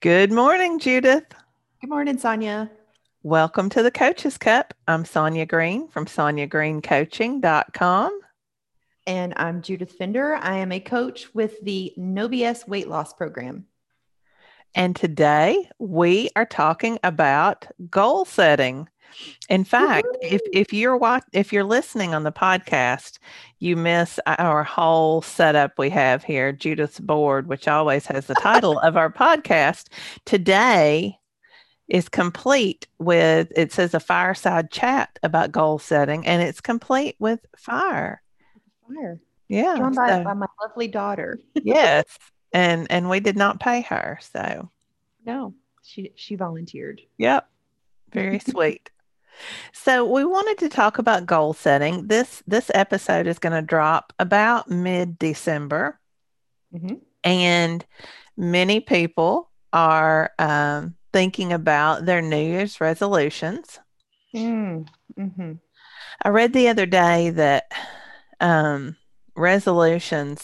Good morning, Judith. Good morning, Sonya. Welcome to the Coaches Cup. I'm Sonya Green from SonyaGreenCoaching.com. And I'm Judith Fender. I am a coach with the No BS weight loss program. And today we are talking about goal setting. In fact, if if you're watch, if you're listening on the podcast, you miss our whole setup we have here, Judith's board, which always has the title of our podcast. Today is complete with it says a fireside chat about goal setting, and it's complete with fire. Fire. Yeah. Drawn by, so- by my lovely daughter. yes. And and we did not pay her. So No, she she volunteered. Yep. Very sweet. So we wanted to talk about goal setting. This this episode is going to drop about mid-December Mhm. and many people are um, thinking about their New Year's resolutions. Mm, mhm. I read the other day that um, resolutions,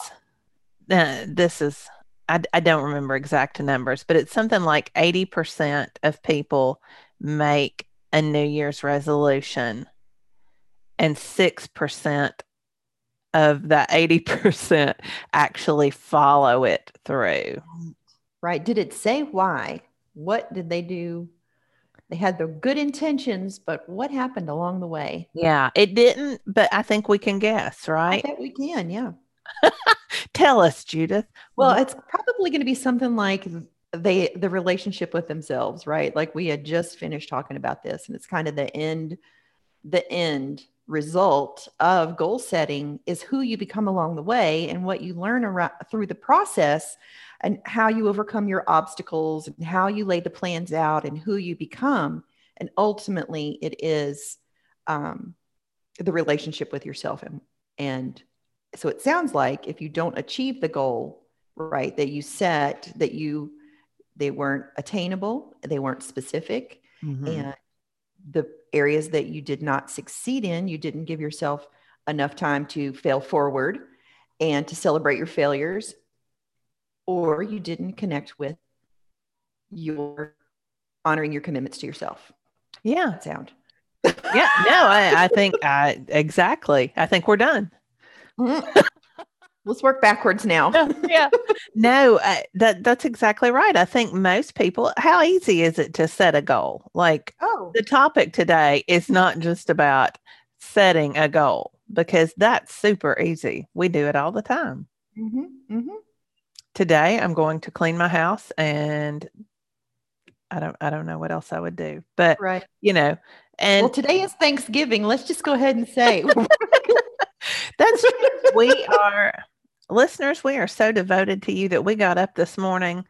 uh, this is, I, I don't remember exact numbers, but it's something like 80% of people make a New Year's resolution and 6% of that 80% actually follow it through. Right. Did it say why? What did they do? They had the good intentions, but what happened along the way? Yeah, it didn't, but I think we can guess, I right? bet we can. Yeah. Tell us, Judith. Well, it's probably going to be something like they the relationship with themselves, right? Like we had just finished talking about this, and it's kind of the end, the end result of goal setting is who you become along the way and what you learn around through the process and how you overcome your obstacles and how you lay the plans out and who you become. And ultimately it is um, the relationship with yourself. And, and so it sounds like if you don't achieve the goal, right, that you set, that you, they weren't attainable, they weren't specific, Mhm. and the areas that you did not succeed in, you didn't give yourself enough time to fail forward and to celebrate your failures, or you didn't connect with your honoring your commitments to yourself. Yeah. Sound. Yeah. No, I, I think I exactly. I think we're done. Let's work backwards now. yeah. No, I, that that's exactly right. I think most people. How easy is it to set a goal? Like Oh, the topic today is not just about setting a goal because that's super easy. We do it all the time. hmm hmm Today, I'm going to clean my house, and I don't. I don't know what else I would do, but right. you know, and well, today is Thanksgiving. Let's just go ahead and say That's true. we are listeners, we are so devoted to you that we got up this morning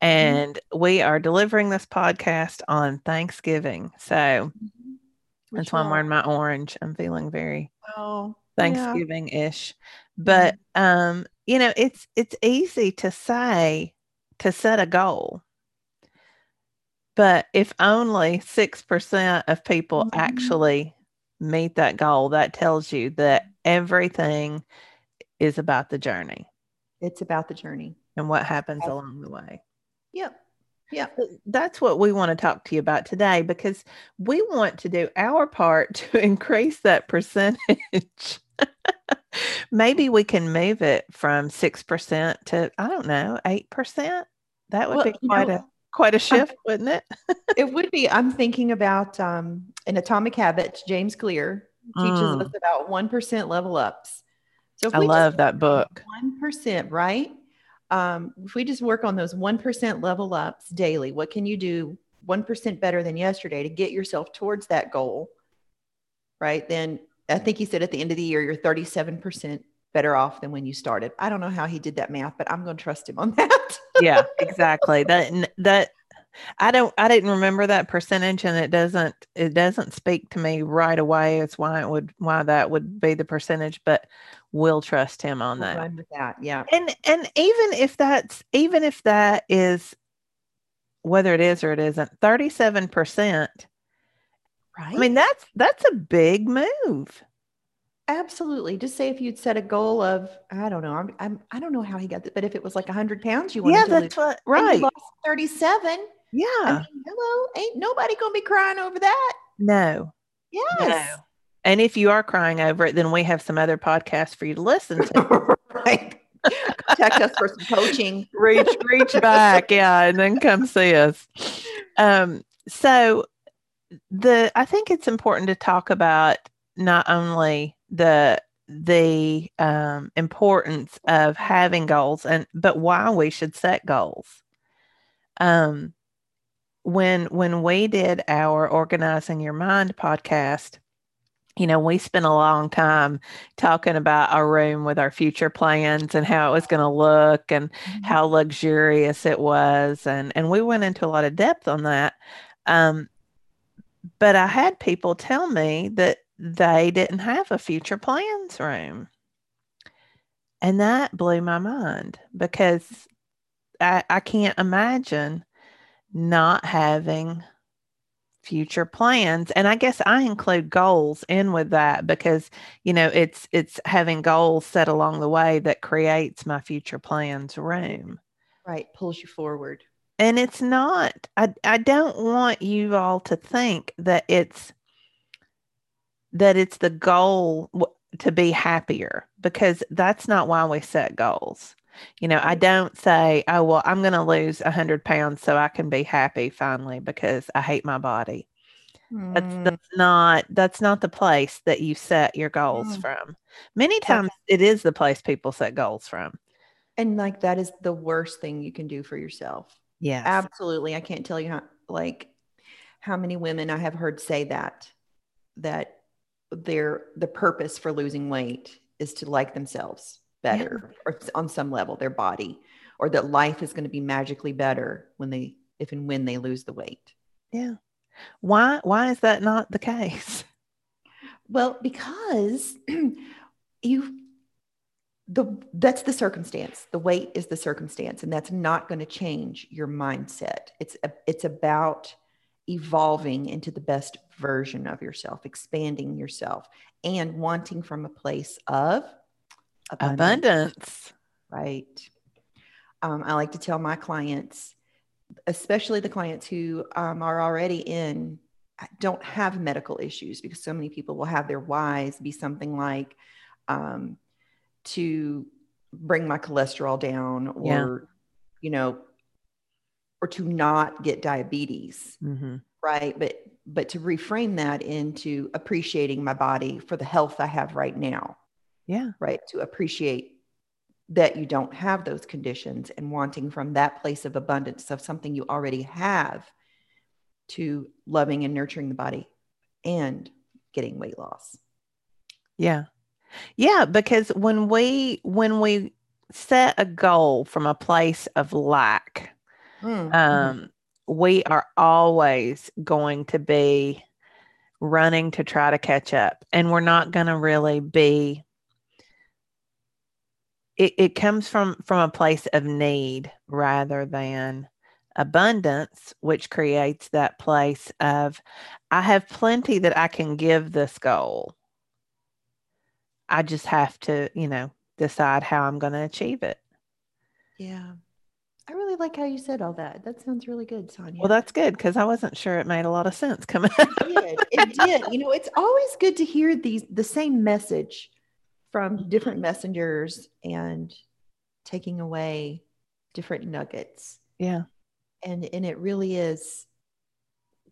and we are delivering this podcast on Thanksgiving. So that's why I'm wearing my orange. I'm feeling very Oh. Thanksgiving ish. But um, you know, it's it's easy to say to set a goal. But if only six percent of people Mhm. actually meet that goal, that tells you that everything is about the journey It's about the journey. and what happens Yes. along the way. Yep. Yep. But That's what we want to talk to you about today because we want to do our part to increase that percentage. Maybe we can move it from 6% to, I don't know, 8%. That would Well, be you quite know, a quite a shift, wouldn't it? it would be. I'm thinking about um, in Atomic Habits, James Clear teaches Mm. us about 1% level ups. So I love that book. One percent, right? Um, if we just work on those one percent level ups daily, what can you do one percent better than yesterday to get yourself towards that goal? Right? Then I think he said at the end of the year, you're 37% better off than when you started. I don't know how he did that math, but I'm going to trust him on that. yeah, exactly. That that I don't I didn't remember that percentage and it doesn't it doesn't speak to me right away. It's why it would why that would be the percentage, but we'll trust him on that. that. Yeah. And and even if that's even if that is whether it is or it isn't, 37%, Right. I mean that's that's a big move. Absolutely. Just say if you'd set a goal of, I don't know, I'm, I'm I don't know how he got that, but if it was like hundred pounds, you wanted Yeah, to that's lose, what, right. lost 37. Yeah. I mean, hello, ain't nobody gonna be crying over that. no. Yes. No. And if you are crying over it, then we have some other podcasts for you to listen to. right. Contact us for some coaching. reach reach back yeah and then come see us um so the i think it's important to talk about not only the the um, importance of having goals and but why we should set goals um when when we did our organizing your mind podcast you know, we spent a long time talking about our room with our future plans and how it was going to look and how luxurious it was and and we went into a lot of depth on that um, but i had people tell me that they didn't have a future plans room. And that blew my mind because i, I can't imagine not having future plans and i guess i include goals in with that because you know it's it's having goals set along the way that creates my future plans room Right. Pulls you forward. and it's not i i don't want you all to think that it's that it's the goal to be happier because that's not why we set goals you know i don't say oh well i'm going to lose 100 pounds so i can be happy finally because i hate my body that's, Mm, that's not that's not the place that you set your goals Mm. from many times it is the place people set goals from and like that is the worst thing you can do for yourself. Yeah. Absolutely. I can't tell you how like how many women I have heard say that that their the purpose for losing weight is to like themselves better or on some level their body or that life is going to be magically better when they if and when they lose the weight. yeah why why is that not the case Well, because you the that's the circumstance. The weight is the circumstance and that's not going to change your mindset. It's a, it's about evolving into the best version of yourself, expanding yourself and wanting from a place of abundance, abundance. Right? Um, I like to tell my clients, especially the clients who um, are already in, don't have medical issues, because so many people will have their whys be something like um, to bring my cholesterol down or, Yeah. you know, or to not get diabetes. Hmm right. But but to reframe that into appreciating my body for the health i have right now yeah right to appreciate that you don't have those conditions and wanting from that place of abundance of something you already have to loving and nurturing the body and getting weight loss Yeah. Yeah, because when we when we set a goal from a place of lack, Mm, um, we are always going to be running to try to catch up, and we're not going to really be. It, it comes from from a place of need rather than abundance, which creates that place of, I have plenty that I can give this goal. I just have to, you know, decide how I'm going to achieve it. yeah i really like how you said all that that sounds really good sonya Well, that's good because I wasn't sure it made a lot of sense coming it did. It did. You know, it's always good to hear these the same message from different messengers and taking away different nuggets. Yeah. And and it really is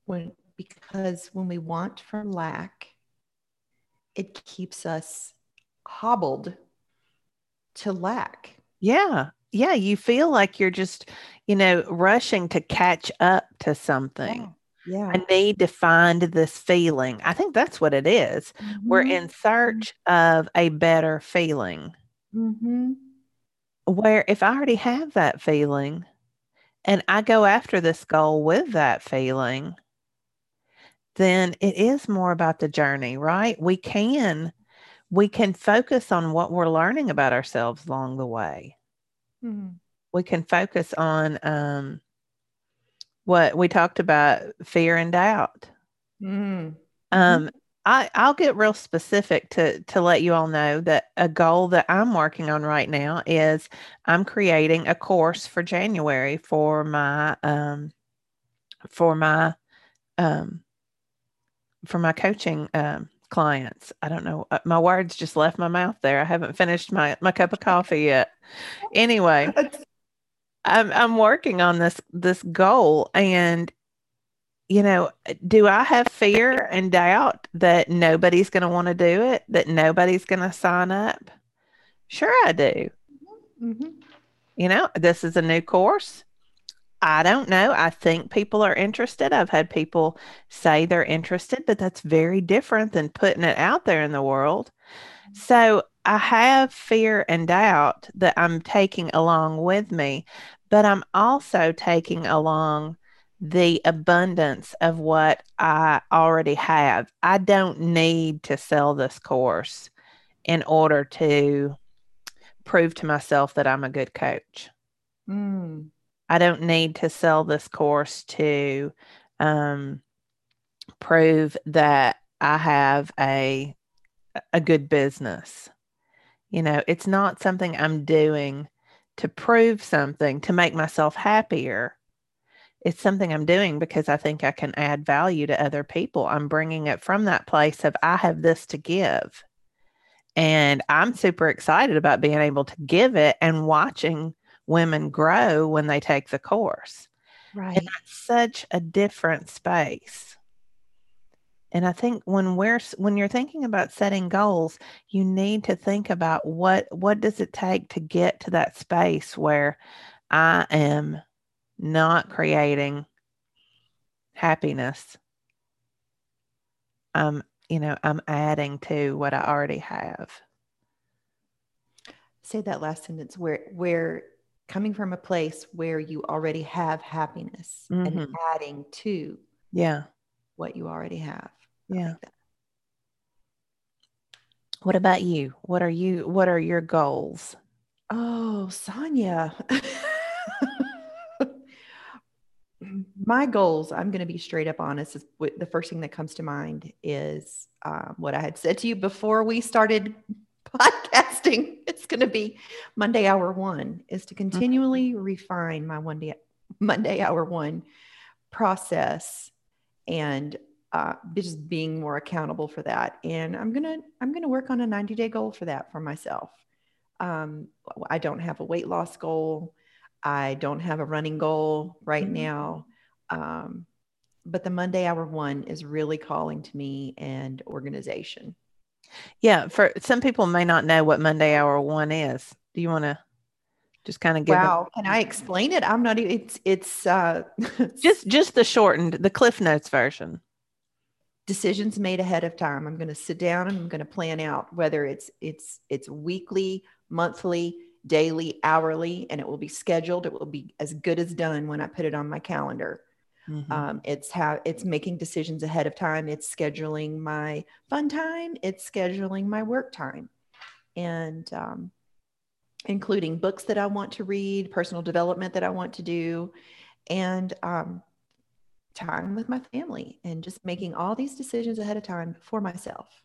when because when we want from lack, it keeps us hobbled to lack. Yeah. Yeah. You feel like you're just, you know, rushing to catch up to something. Yeah. I need to find this feeling. I think that's what it is. We're Mhm. in search of a better feeling. Mhm. Where if I already have that feeling and I go after this goal with that feeling, then it is more about the journey, right? We can we can focus on what we're learning about ourselves along the way. Mhm. We can focus on um, what we talked about fear and doubt. Mhm. Um, I, I'll get real specific to to let you all know that a goal that I'm working on right now is I'm creating a course for January for my um for my um for my coaching um clients. I don't know. uh, My words just left my mouth there. I haven't finished my my cup of coffee yet. Anyway, I'm I'm working on this this goal and you know, do I have fear and doubt that nobody's going to want to do it, that nobody's going to sign up? Sure, I do. Mhm. You know, this is a new course. I don't know. I think people are interested. I've had people say they're interested, but that's very different than putting it out there in the world. So I have fear and doubt that I'm taking along with me, but I'm also taking along the abundance of what I already have. I don't need to sell this course in order to prove to myself that I'm a good coach. Mm. I don't need to sell this course to um, prove that I have a a good business. You know, it's not something I'm doing to prove something to make myself happier. It's something I'm doing because I think I can add value to other people. I'm bringing it from that place of I have this to give. And I'm super excited about being able to give it and watching women grow when they take the course. Right. And that's such a different space. And I think when we're when you're thinking about setting goals, you need to think about what what does it take to get to that space where I am not creating happiness. Um, you know, I'm adding to what I already have. Say that last sentence where where coming from a place where you already have happiness and Mhm. adding to Yeah. what you already have. Yeah. like. What about you? What are you what are your goals? Oh, Sonya. My goals, I'm going to be straight up honest. Is the first thing that comes to mind is um, what I had said to you before we started podcasting. It's going to be Monday hour one is to continually refine my one day, Monday hour one process and uh, just being more accountable for that. And I'm gonna I'm gonna work on a 90 day goal for that for myself. Um, I don't have a weight loss goal. I don't have a running goal right Mhm. now. Um, but the Monday hour one is really calling to me and organization. Yeah, for some people may not know what Monday Hour One is. Do you want to just kind of give them Wow, can I explain it? I'm not. It's it's uh, just just the shortened, the Cliff Notes version? Decisions made ahead of time. I'm going to sit down and I'm going to plan out whether it's it's it's weekly, monthly, daily, hourly, and it will be scheduled. It will be as good as done when I put it on my calendar. Mhm. Um, it's how it's making decisions ahead of time. It's scheduling my fun time. It's scheduling my work time, and um, including books that I want to read, personal development that I want to do, and um, time with my family, and just making all these decisions ahead of time for myself.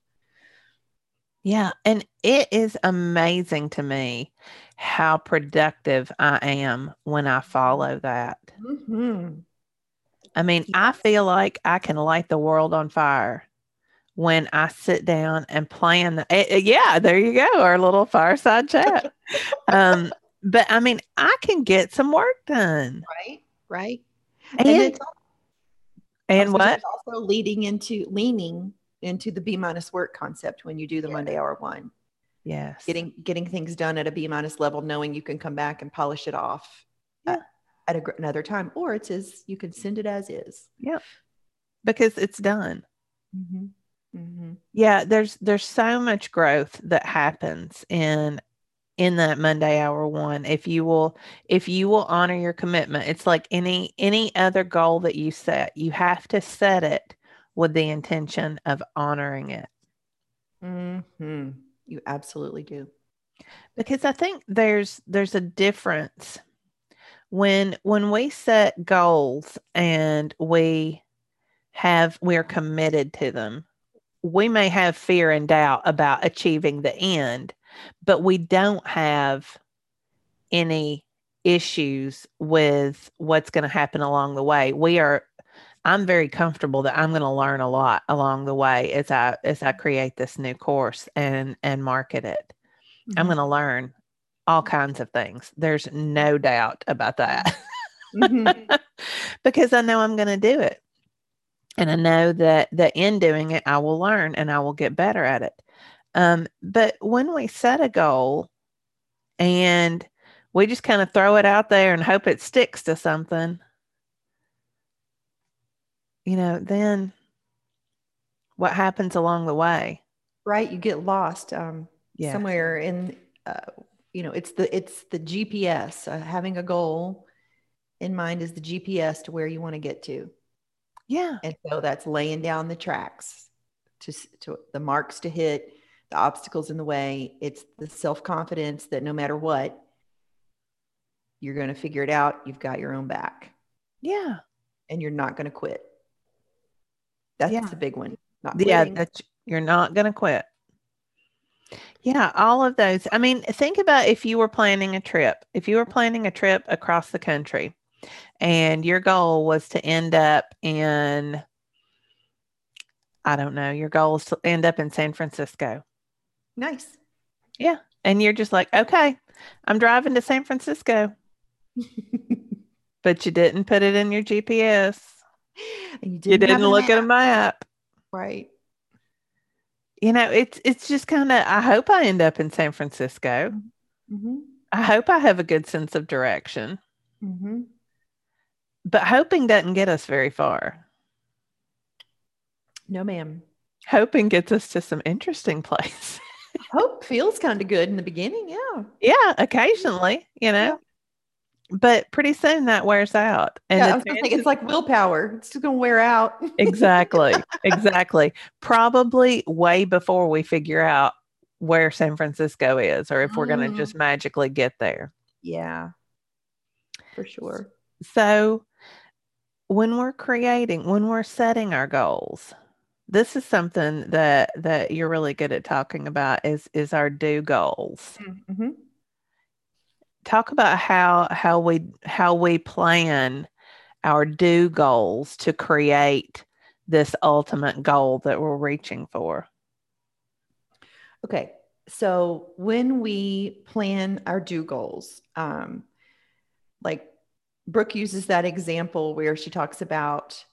Yeah, and it is amazing to me how productive I am when I follow that. Mhm. I mean, I feel like I can light the world on fire when I sit down and plan. The, eh, eh, yeah, there you go, our little fireside chat. um, but I mean, I can get some work done. Right, right. And And and, it's Was what? also leading into leaning into the B minus work concept when you do the Yeah. Monday hour one. Yes. getting getting things done at a B minus level, knowing you can come back and polish it off Yeah. at, at a, another time, or it's as you can send it as is. Yep. Because it's done. Mm-hmm. Mm-hmm. Yeah, there's there's so much growth that happens in in that Monday hour one. If you will if you will honor your commitment, it's like any any other goal that you set. You have to set it with the intention of honoring it. Mm-hmm. You absolutely do. Because I think there's there's a difference when when we set goals and we have we're committed to them we may have fear and doubt about achieving the end, but we don't have any issues with what's going to happen along the way. We are I'm very comfortable that I'm going to learn a lot along the way as I as I create this new course and and market it. Mm-hmm. I'm going to learn all kinds of things. There's no doubt about that. Mm-hmm. because I know I'm going to do it. And I know that that in doing it I will learn and I will get better at it. Um, but when we set a goal and we just kind of throw it out there and hope it sticks to something, you know, then what happens along the way? Right, you get lost um, yeah. somewhere in, uh, you know, it's the it's the GPS. Uh, having a goal in mind is the GPS to where you want to get to. Yeah, and so that's laying down the tracks to to the marks to hit, the obstacles in the way. It's the self confidence that no matter what, you're going to figure it out. You've got your own back. Yeah, and you're not going to quit. That's yeah. a big one. Not yeah, that's you're not going to quit. Yeah, all of those. I mean, think about if you were planning a trip. If you were planning a trip across the country and your goal was to end up in I don't know, your goal is to end up in San Francisco. Nice. Yeah. And you're just like, okay, I'm driving to San Francisco. but you didn't put it in your GPS. And you didn't, you didn't look at a map. Right. You know, it's it's just kind of I hope I end up in San Francisco. Mm-hmm. I hope I have a good sense of direction. Mm-hmm. But hoping doesn't get us very far. No, ma'am. Hoping gets us to some interesting place. Hope feels kind of good in the beginning. Yeah. Yeah. Occasionally, you know. Yeah but pretty soon that wears out. And yeah, it's, it's like willpower. It's just going to wear out. exactly. Exactly. Probably way before we figure out where San Francisco is or if we're going to mm. just magically get there. Yeah. For sure. So when we're creating, when we're setting our goals, this is something that that you're really good at talking about is is our do goals. Mm-hmm talk about how how we how we plan our do goals to create this ultimate goal that we're reaching for. Okay, so when we plan our do goals, um, like Brooke uses that example where she talks about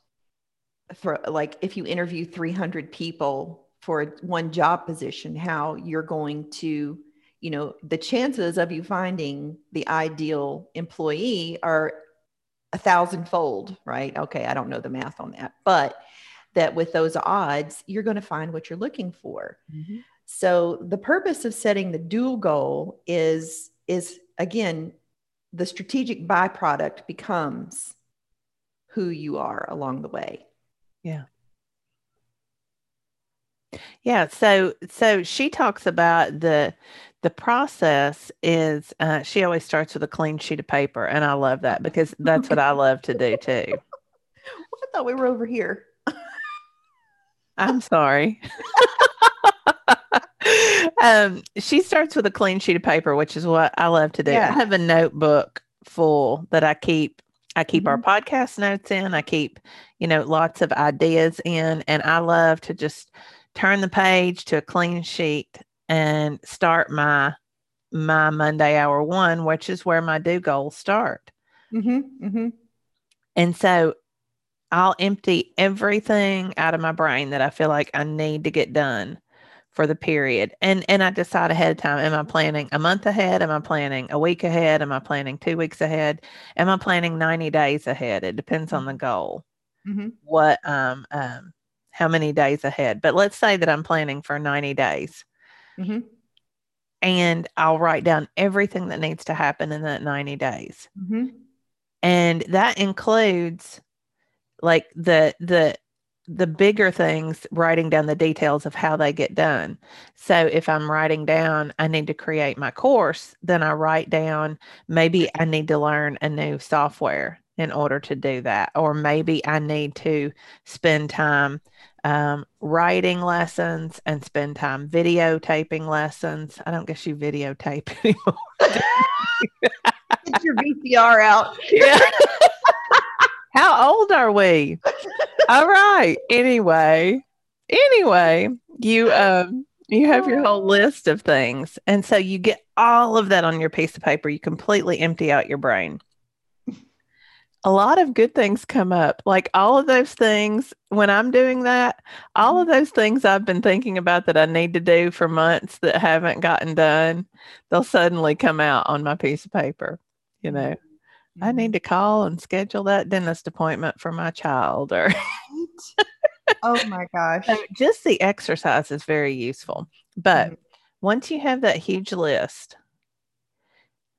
for like if you interview 300 people for one job position, how you're going to you know the chances of you finding the ideal employee are a thousandfold right? Okay i don't know the math on that but that with those odds you're going to find what you're looking for. Mm-hmm. so the purpose of setting the do goal is is again the strategic byproduct becomes who you are along the way yeah. Yeah so so she talks about the the process is uh, she always starts with a clean sheet of paper and i love that because that's what i love to do too. I thought we were over here. I'm sorry. Um, she starts with a clean sheet of paper which is what i love to do. Yeah. i have a notebook full that i keep i keep mm-hmm. our podcast notes in. I keep you know lots of ideas in and i love to just turn the page to a clean sheet and start my my Monday hour one, which is where my do goals start. Mm-hmm, mm-hmm. And so I'll empty everything out of my brain that I feel like I need to get done for the period. And and I decide ahead of time, am I planning a month ahead? Am I planning a week ahead? Am I planning two weeks ahead? Am I planning 90 days ahead? It depends on the mm-hmm. goal. Mm-hmm. What um um how many days ahead. But let's say that I'm planning for 90 days. Mm-hmm. And I'll write down everything that needs to happen in that 90 days. Mm-hmm. And that includes like the, the, the bigger things, writing down the details of how they get done. So if I'm writing down, I need to create my course, then I write down maybe I need to learn a new software in order to do that. Or maybe I need to spend time um, writing lessons and spend time videotaping lessons. I don't guess you videotape anymore. Get your VCR out. Yeah. How old are we? All right. Anyway, anyway, you um you have your whole list of things. And so you get all of that on your piece of paper. You completely empty out your brain. A lot of good things come up. Like all of those things, when I'm doing that, all of those things I've been thinking about that I need to do for months that haven't gotten done, they'll suddenly come out on my piece of paper. You know, I need to call and schedule that dentist appointment for my child or oh my gosh. So just the exercise is very useful. But Mhm. once you have that huge list,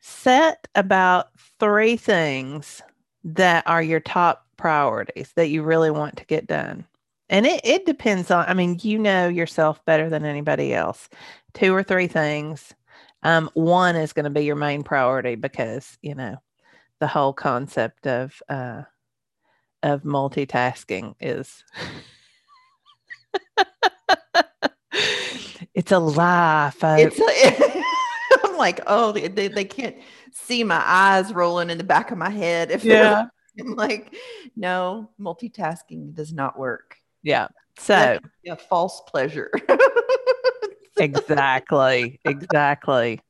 set about three things that are your top priorities that you really want to get done. And it, it depends on, I mean, you know yourself better than anybody else. Two or three things. Um, one is going to be your main priority because, you know, the whole concept of uh, of multitasking is it's a lie, folks. It's a, like, oh, they, they, can't see my eyes rolling in the back of my head. If yeah, I'm like, no, multitasking does not work. yeah. So a false pleasure. exactly, exactly.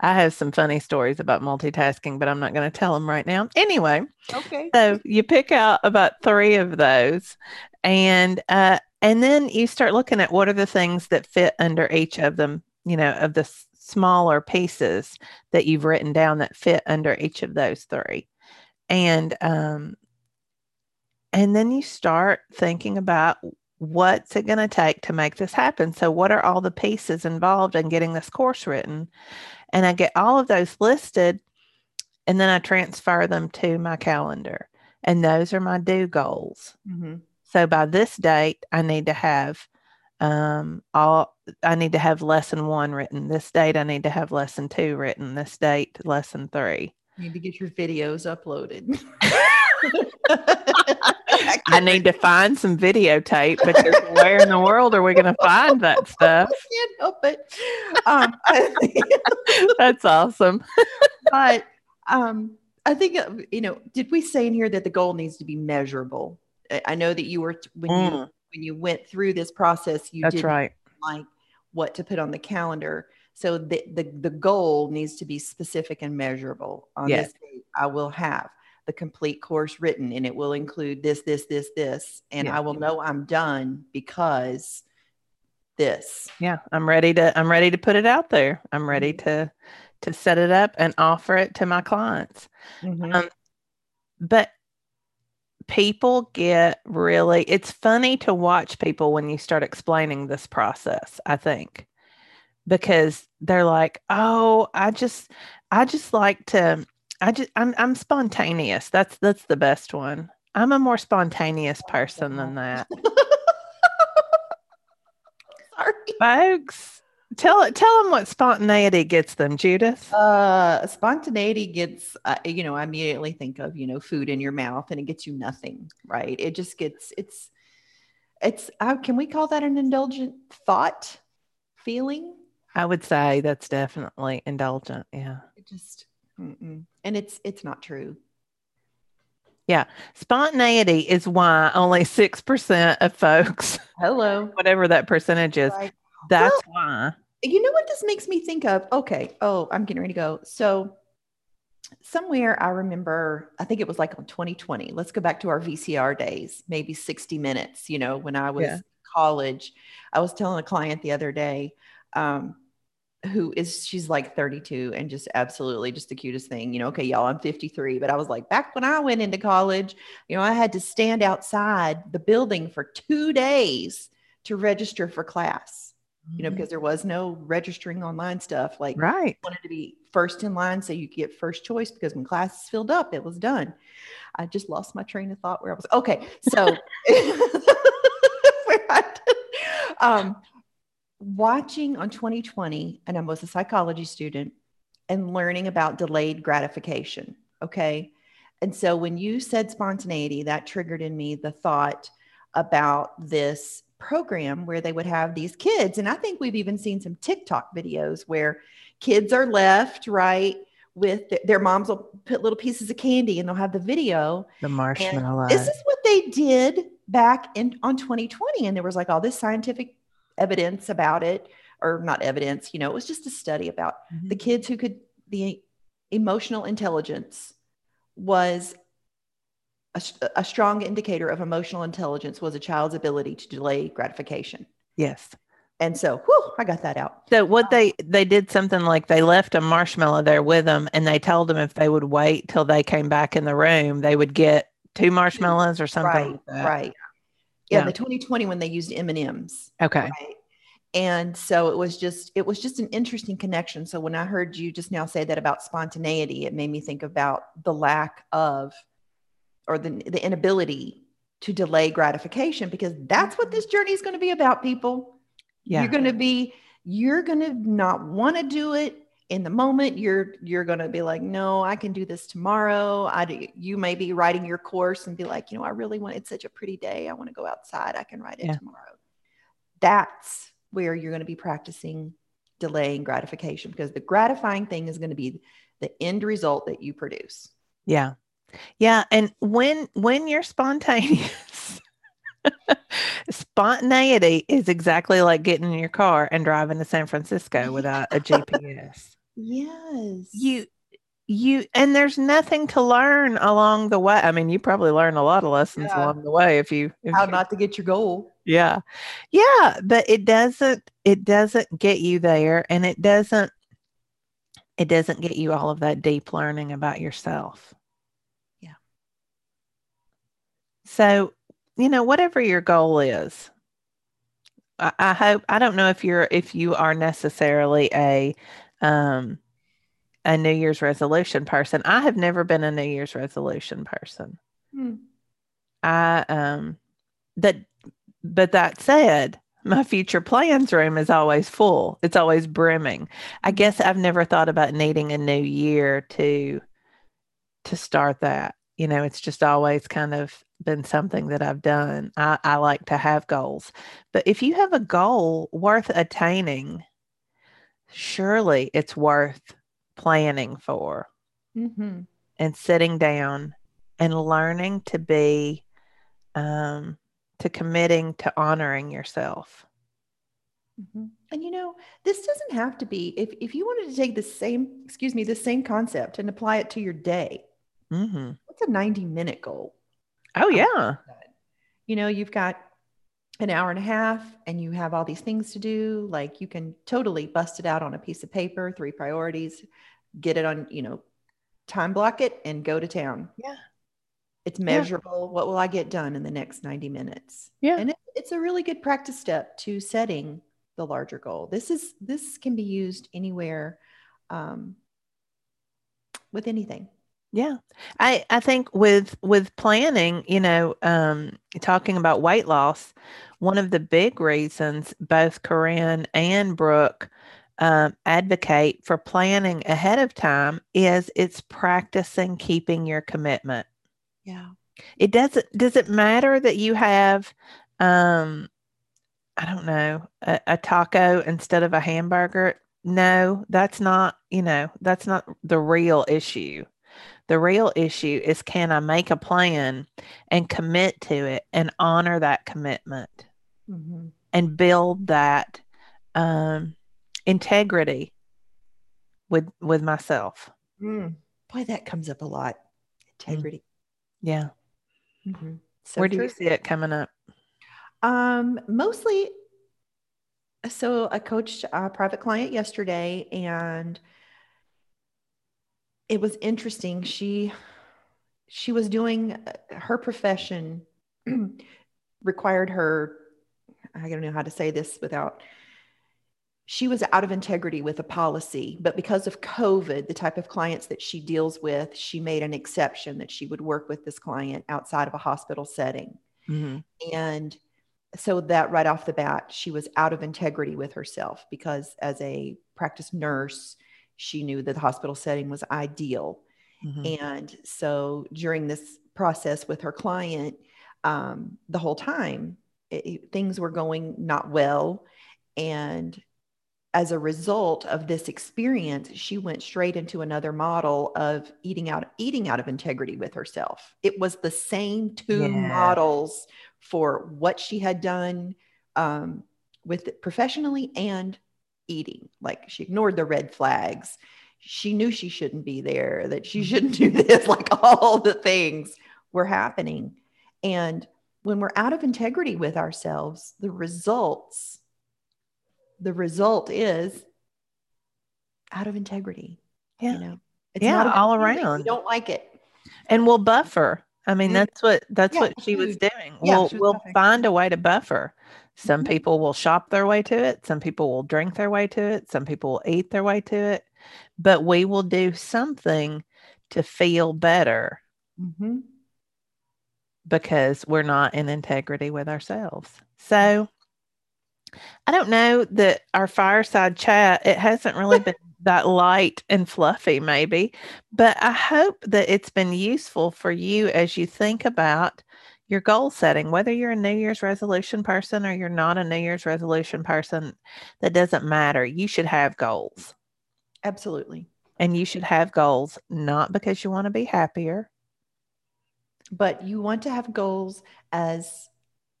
I have some funny stories about multitasking, but I'm not going to tell them right now. Anyway, okay. so you pick out about three of those, and uh, and then you start looking at what are the things that fit under each of them. You know, of the s- smaller pieces that you've written down that fit under each of those three, and um, and then you start thinking about what's it going to take to make this happen. So, what are all the pieces involved in getting this course written? And I get all of those listed, and then I transfer them to my calendar. And those are my do goals. Mhm. So by this date, I need to have um, all. I need to have lesson one written. This date, I need to have lesson two written. This date, lesson three. You need to get your videos uploaded. I need to find some videotape because where in the world are we going to find that stuff? I can't help it. Um, I- That's awesome. but um, I think uh, you know. Did we say in here that the goal needs to be measurable? I- know that you were when you Mm. When you went through this process. You That's did right. like what to put on the calendar. So the the, the goal needs to be specific and measurable. On Yes. this date, I will have the complete course written, and it will include this, this, this, this, and Yeah. I will know I'm done because this. Yeah, I'm ready to I'm ready to put it out there. I'm ready to to set it up and offer it to my clients. Mhm. Um, But people get really it's funny to watch people when you start explaining this process, I think. Because they're like, "Oh, I just I just like to I just I'm I'm spontaneous. That's that's the best one. I'm a more spontaneous person than that." Sorry. Folks, tell tell them what spontaneity gets them, Judith. Uh, spontaneity gets, uh, you know, I immediately think of, you know, food in your mouth and it gets you nothing, right? It just gets, it's, it's, uh, can we call that an indulgent thought feeling? I would say that's definitely indulgent. Yeah. It just, mm-mm. and it's, it's not true. Yeah. Spontaneity is why only 6% of folks, Hello. whatever that percentage is, Right. That's why. You know what this makes me think of? Okay. Oh, I'm getting ready to go. So, somewhere I remember, I think it was like on 2020. Let's go back to our VCR days, maybe 60 minutes. You know, when I was Yeah. in college, I was telling a client the other day, um, who is she's like 32 and just absolutely just the cutest thing. You know, okay, y'all, I'm 53, but I was like, back when I went into college, you know, I had to stand outside the building for two days to register for class you know, because there was no registering online stuff. Like right. wanted to be first in line so you could get first choice because when classes filled up, it was done. I just lost my train of thought where I was. Okay, so where I did- um, watching on 2020, and I was a psychology student and learning about delayed gratification. Okay. And so when you said spontaneity, that triggered in me the thought about this program where they would have these kids. And I think we've even seen some TikTok videos where kids are left, right? With their, their moms will put little pieces of candy and they'll have the video. The marshmallow. This is what they did back in on 2020. And there was like all this scientific evidence about it, or not evidence, you know, it was just a study about mm-hmm. the kids who could the emotional intelligence was a, a, strong indicator of emotional intelligence was a child's ability to delay gratification. Yes. And so, whew, I got that out. So what they they did something like they left a marshmallow there with them, and they told them if they would wait till they came back in the room, they would get two marshmallows or something. Right. Like right. Yeah, yeah, the 2020 when they used M and M's. Okay. Right? And so it was just it was just an interesting connection. So when I heard you just now say that about spontaneity, it made me think about the lack of or the, the inability to delay gratification because that's what mm-hmm. this journey is going to be about people. Yeah. you're going to be you're going to not want to do it in the moment. You're you're going to be like no i can do this tomorrow. I you may be writing your course and be like you know i really want it's such a pretty day. I want to go outside. I can write it yeah. tomorrow. That's where you're going to be practicing delaying gratification because the gratifying thing is going to be the end result that you produce. Yeah yeah, and when when you're spontaneous, spontaneity is exactly like getting in your car and driving to San Francisco without a GPS. Yes. You you and there's nothing to learn along the way. I mean, you probably learn a lot of lessons yeah. along the way if you if how you, not to get your goal. Yeah. Yeah, but it doesn't it doesn't get you there and it doesn't it doesn't get you all of that deep learning about yourself. So, you know, whatever your goal is, I, I hope I don't know if you're if you are necessarily a um a New Year's resolution person. I have never been a New Year's resolution person. Hmm. I um that but that said, my future plans room is always full. It's always brimming. I guess I've never thought about needing a new year to to start that. You know, it's just always kind of been something that I've done. I, I like to have goals. But if you have a goal worth attaining, surely it's worth planning for mm-hmm. and sitting down and learning to be um, to committing to honoring yourself. Mm-hmm. And you know, this doesn't have to be if if you wanted to take the same, excuse me, the same concept and apply it to your day. Mm-hmm. What's a 90 minute goal? Oh, yeah. You know, you've got an hour and a half and you have all these things to do. Like you can totally bust it out on a piece of paper, three priorities, get it on, you know, time block it and go to town. Yeah. It's measurable. Yeah. What will I get done in the next 90 minutes? Yeah. And it, it's a really good practice step to setting the larger goal. This is, this can be used anywhere um, with anything. Yeah. I, I think with with planning, you know, um, talking about weight loss, one of the big reasons both Corinne and Brooke um, advocate for planning ahead of time is it's practicing keeping your commitment. Yeah. It doesn't does it matter that you have um I don't know, a, a taco instead of a hamburger? No, that's not, you know, that's not the real issue. The real issue is can I make a plan and commit to it and honor that commitment mm-hmm. and build that um, integrity with with myself. Mm. Boy, that comes up a lot. Integrity. Mm. Yeah. Mm-hmm. So Where do true. you see it coming up? Um, mostly. So I coached a private client yesterday, and it was interesting. She she was doing her profession required her I don't know how to say this without she was out of integrity with a policy, but because of COVID, the type of clients that she deals with, she made an exception that she would work with this client outside of a hospital setting. Mm-hmm. And so that right off the bat, she was out of integrity with herself because as a practice nurse, she knew that the hospital setting was ideal. Mm-hmm. And so during this process with her client, um, the whole time, it, things were going not well. And as a result of this experience, she went straight into another model of eating out, eating out of integrity with herself. It was the same two yeah. models for what she had done um, with professionally and eating. Like she ignored the red flags. She knew she shouldn't be there, that she mm-hmm. shouldn't do this, like all the things were happening. And when we're out of integrity with ourselves, the results the result is out of integrity. Yeah. You know, it's yeah, all around. We don't like it. And we'll buffer. I mean, that's what that's yeah, what she was doing. Yeah, we'll we'll buffering. find a way to buffer. Some mm-hmm. people will shop their way to it. Some people will drink their way to it. Some people will eat their way to it. But we will do something to feel better mm-hmm. because we're not in integrity with ourselves. So I don't know that our fireside chat, it hasn't really been that light and fluffy, maybe, but I hope that it's been useful for you as you think about your goal setting, whether you're a New Year's resolution person or you're not a New Year's resolution person, that doesn't matter. You should have goals. Absolutely. And you should have goals not because you want to be happier, but you want to have goals as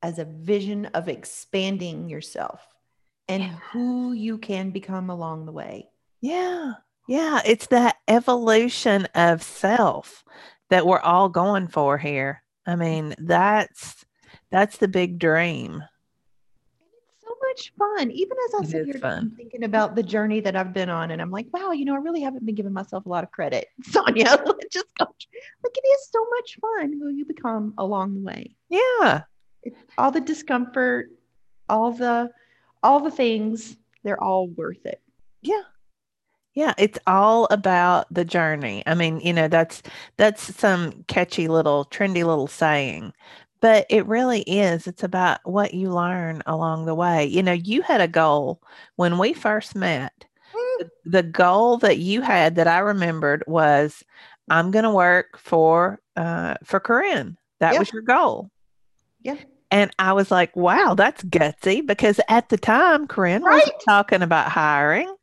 as a vision of expanding yourself and yeah. who you can become along the way. Yeah. Yeah. It's that evolution of self that we're all going for here. I mean, that's that's the big dream. It's so much fun. Even as I it sit here fun. thinking about the journey that I've been on, and I'm like, wow, you know, I really haven't been giving myself a lot of credit, Sonya. just like it is so much fun who you become along the way. Yeah, all the discomfort, all the all the things, they're all worth it. Yeah. Yeah, it's all about the journey. I mean, you know, that's that's some catchy little trendy little saying, but it really is. It's about what you learn along the way. You know, you had a goal when we first met. Mm. The, goal that you had that I remembered was I'm going to work for uh for Corinne. That was your goal. Yeah. And I was like, wow, that's gutsy because at the time Corinne right. was talking about hiring.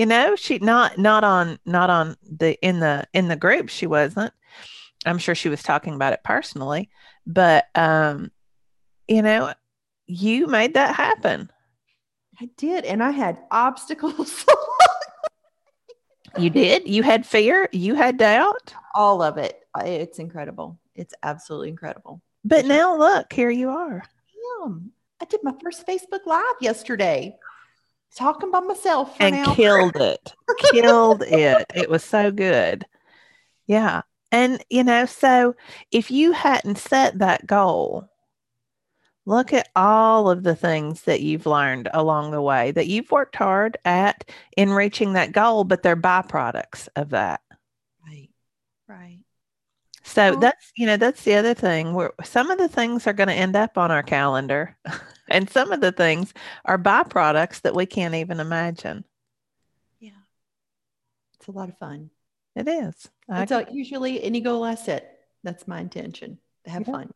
You know, she not not on not on the in the in the group she wasn't. I'm sure she was talking about it personally, but um you know, you made that happen. I did and I had obstacles. you did? You had fear? You had doubt? All of it. It's incredible. It's absolutely incredible. But now look, here you are. I did my first Facebook Live yesterday, talking by myself and an killed it. killed it. It was so good. Yeah. And, you know, so if you hadn't set that goal, look at all of the things that you've learned along the way that you've worked hard at in reaching that goal, but they're byproducts of that. Right. Right. So that's, you know, that's the other thing where some of the things are going to end up on our calendar and some of the things are byproducts that we can't even imagine. Yeah. It's a lot of fun. It is. So usually any goal I set, that's my intention have yeah. fun.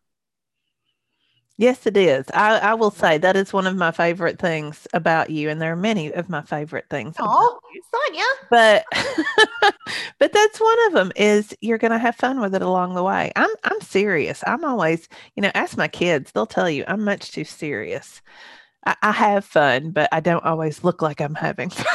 Yes, it is. I, I will say that is one of my favorite things about you, and there are many of my favorite things. Oh, Sonya! But but that's one of them. Is you're going to have fun with it along the way. I'm I'm serious. I'm always, you know, ask my kids; they'll tell you I'm much too serious. I, I have fun, but I don't always look like I'm having fun.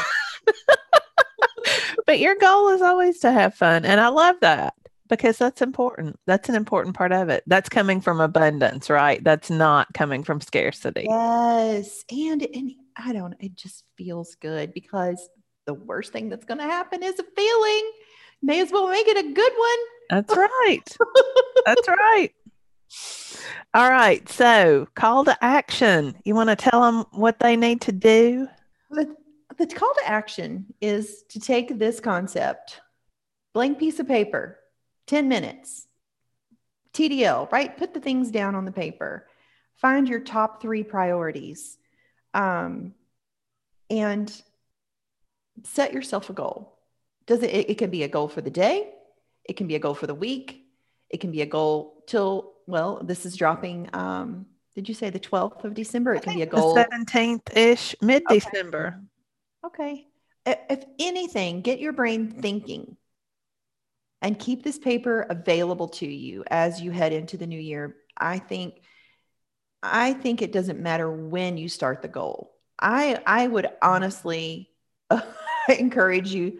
but your goal is always to have fun, and I love that because that's important. That's an important part of it. That's coming from abundance, right? That's not coming from scarcity. Yes. And and I don't it just feels good because the worst thing that's going to happen is a feeling. May as well make it a good one. That's right. that's right. All right. So, call to action. You want to tell them what they need to do? The, the call to action is to take this concept, blank piece of paper, 10 minutes. TDL, right? Put the things down on the paper. Find your top three priorities um, and set yourself a goal. Does it, it, it can be a goal for the day. It can be a goal for the week. It can be a goal till, well, this is dropping. Um, did you say the 12th of December? It can be a goal. The 17th ish, mid December. Okay. okay. If anything, get your brain thinking and keep this paper available to you as you head into the new year. I think I think it doesn't matter when you start the goal. I I would honestly encourage you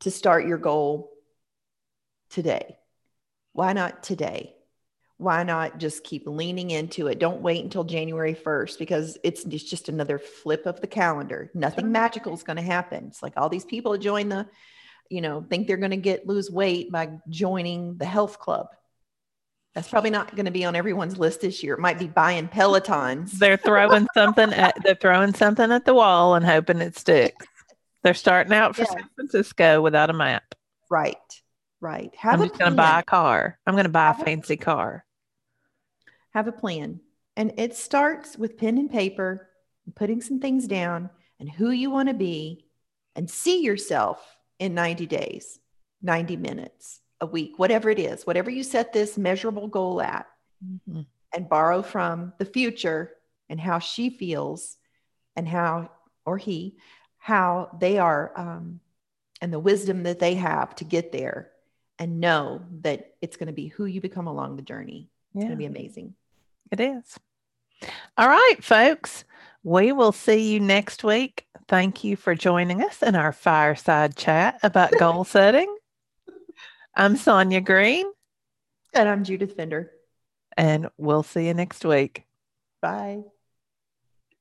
to start your goal today. Why not today? Why not just keep leaning into it? Don't wait until January 1st because it's, it's just another flip of the calendar. Nothing magical is going to happen. It's like all these people join the, you know, think they're going to get lose weight by joining the health club. That's probably not going to be on everyone's list this year. It might be buying Pelotons. They're throwing something at they're throwing something at the wall and hoping it sticks. They're starting out for yeah. San Francisco without a map. Right. Right. Have I'm just going to buy a car. I'm going to buy a fancy car. Have a plan. And it starts with pen and paper, and putting some things down and who you want to be and see yourself in 90 days, 90 minutes, a week, whatever it is, whatever you set this measurable goal at, mm-hmm. and borrow from the future and how she feels and how, or he, how they are, um, and the wisdom that they have to get there and know that it's going to be who you become along the journey. It's yeah. going to be amazing. It is. All right, folks. We will see you next week. Thank you for joining us in our fireside chat about goal setting. I'm Sonya Green. And I'm Judith Fender. And we'll see you next week. Bye.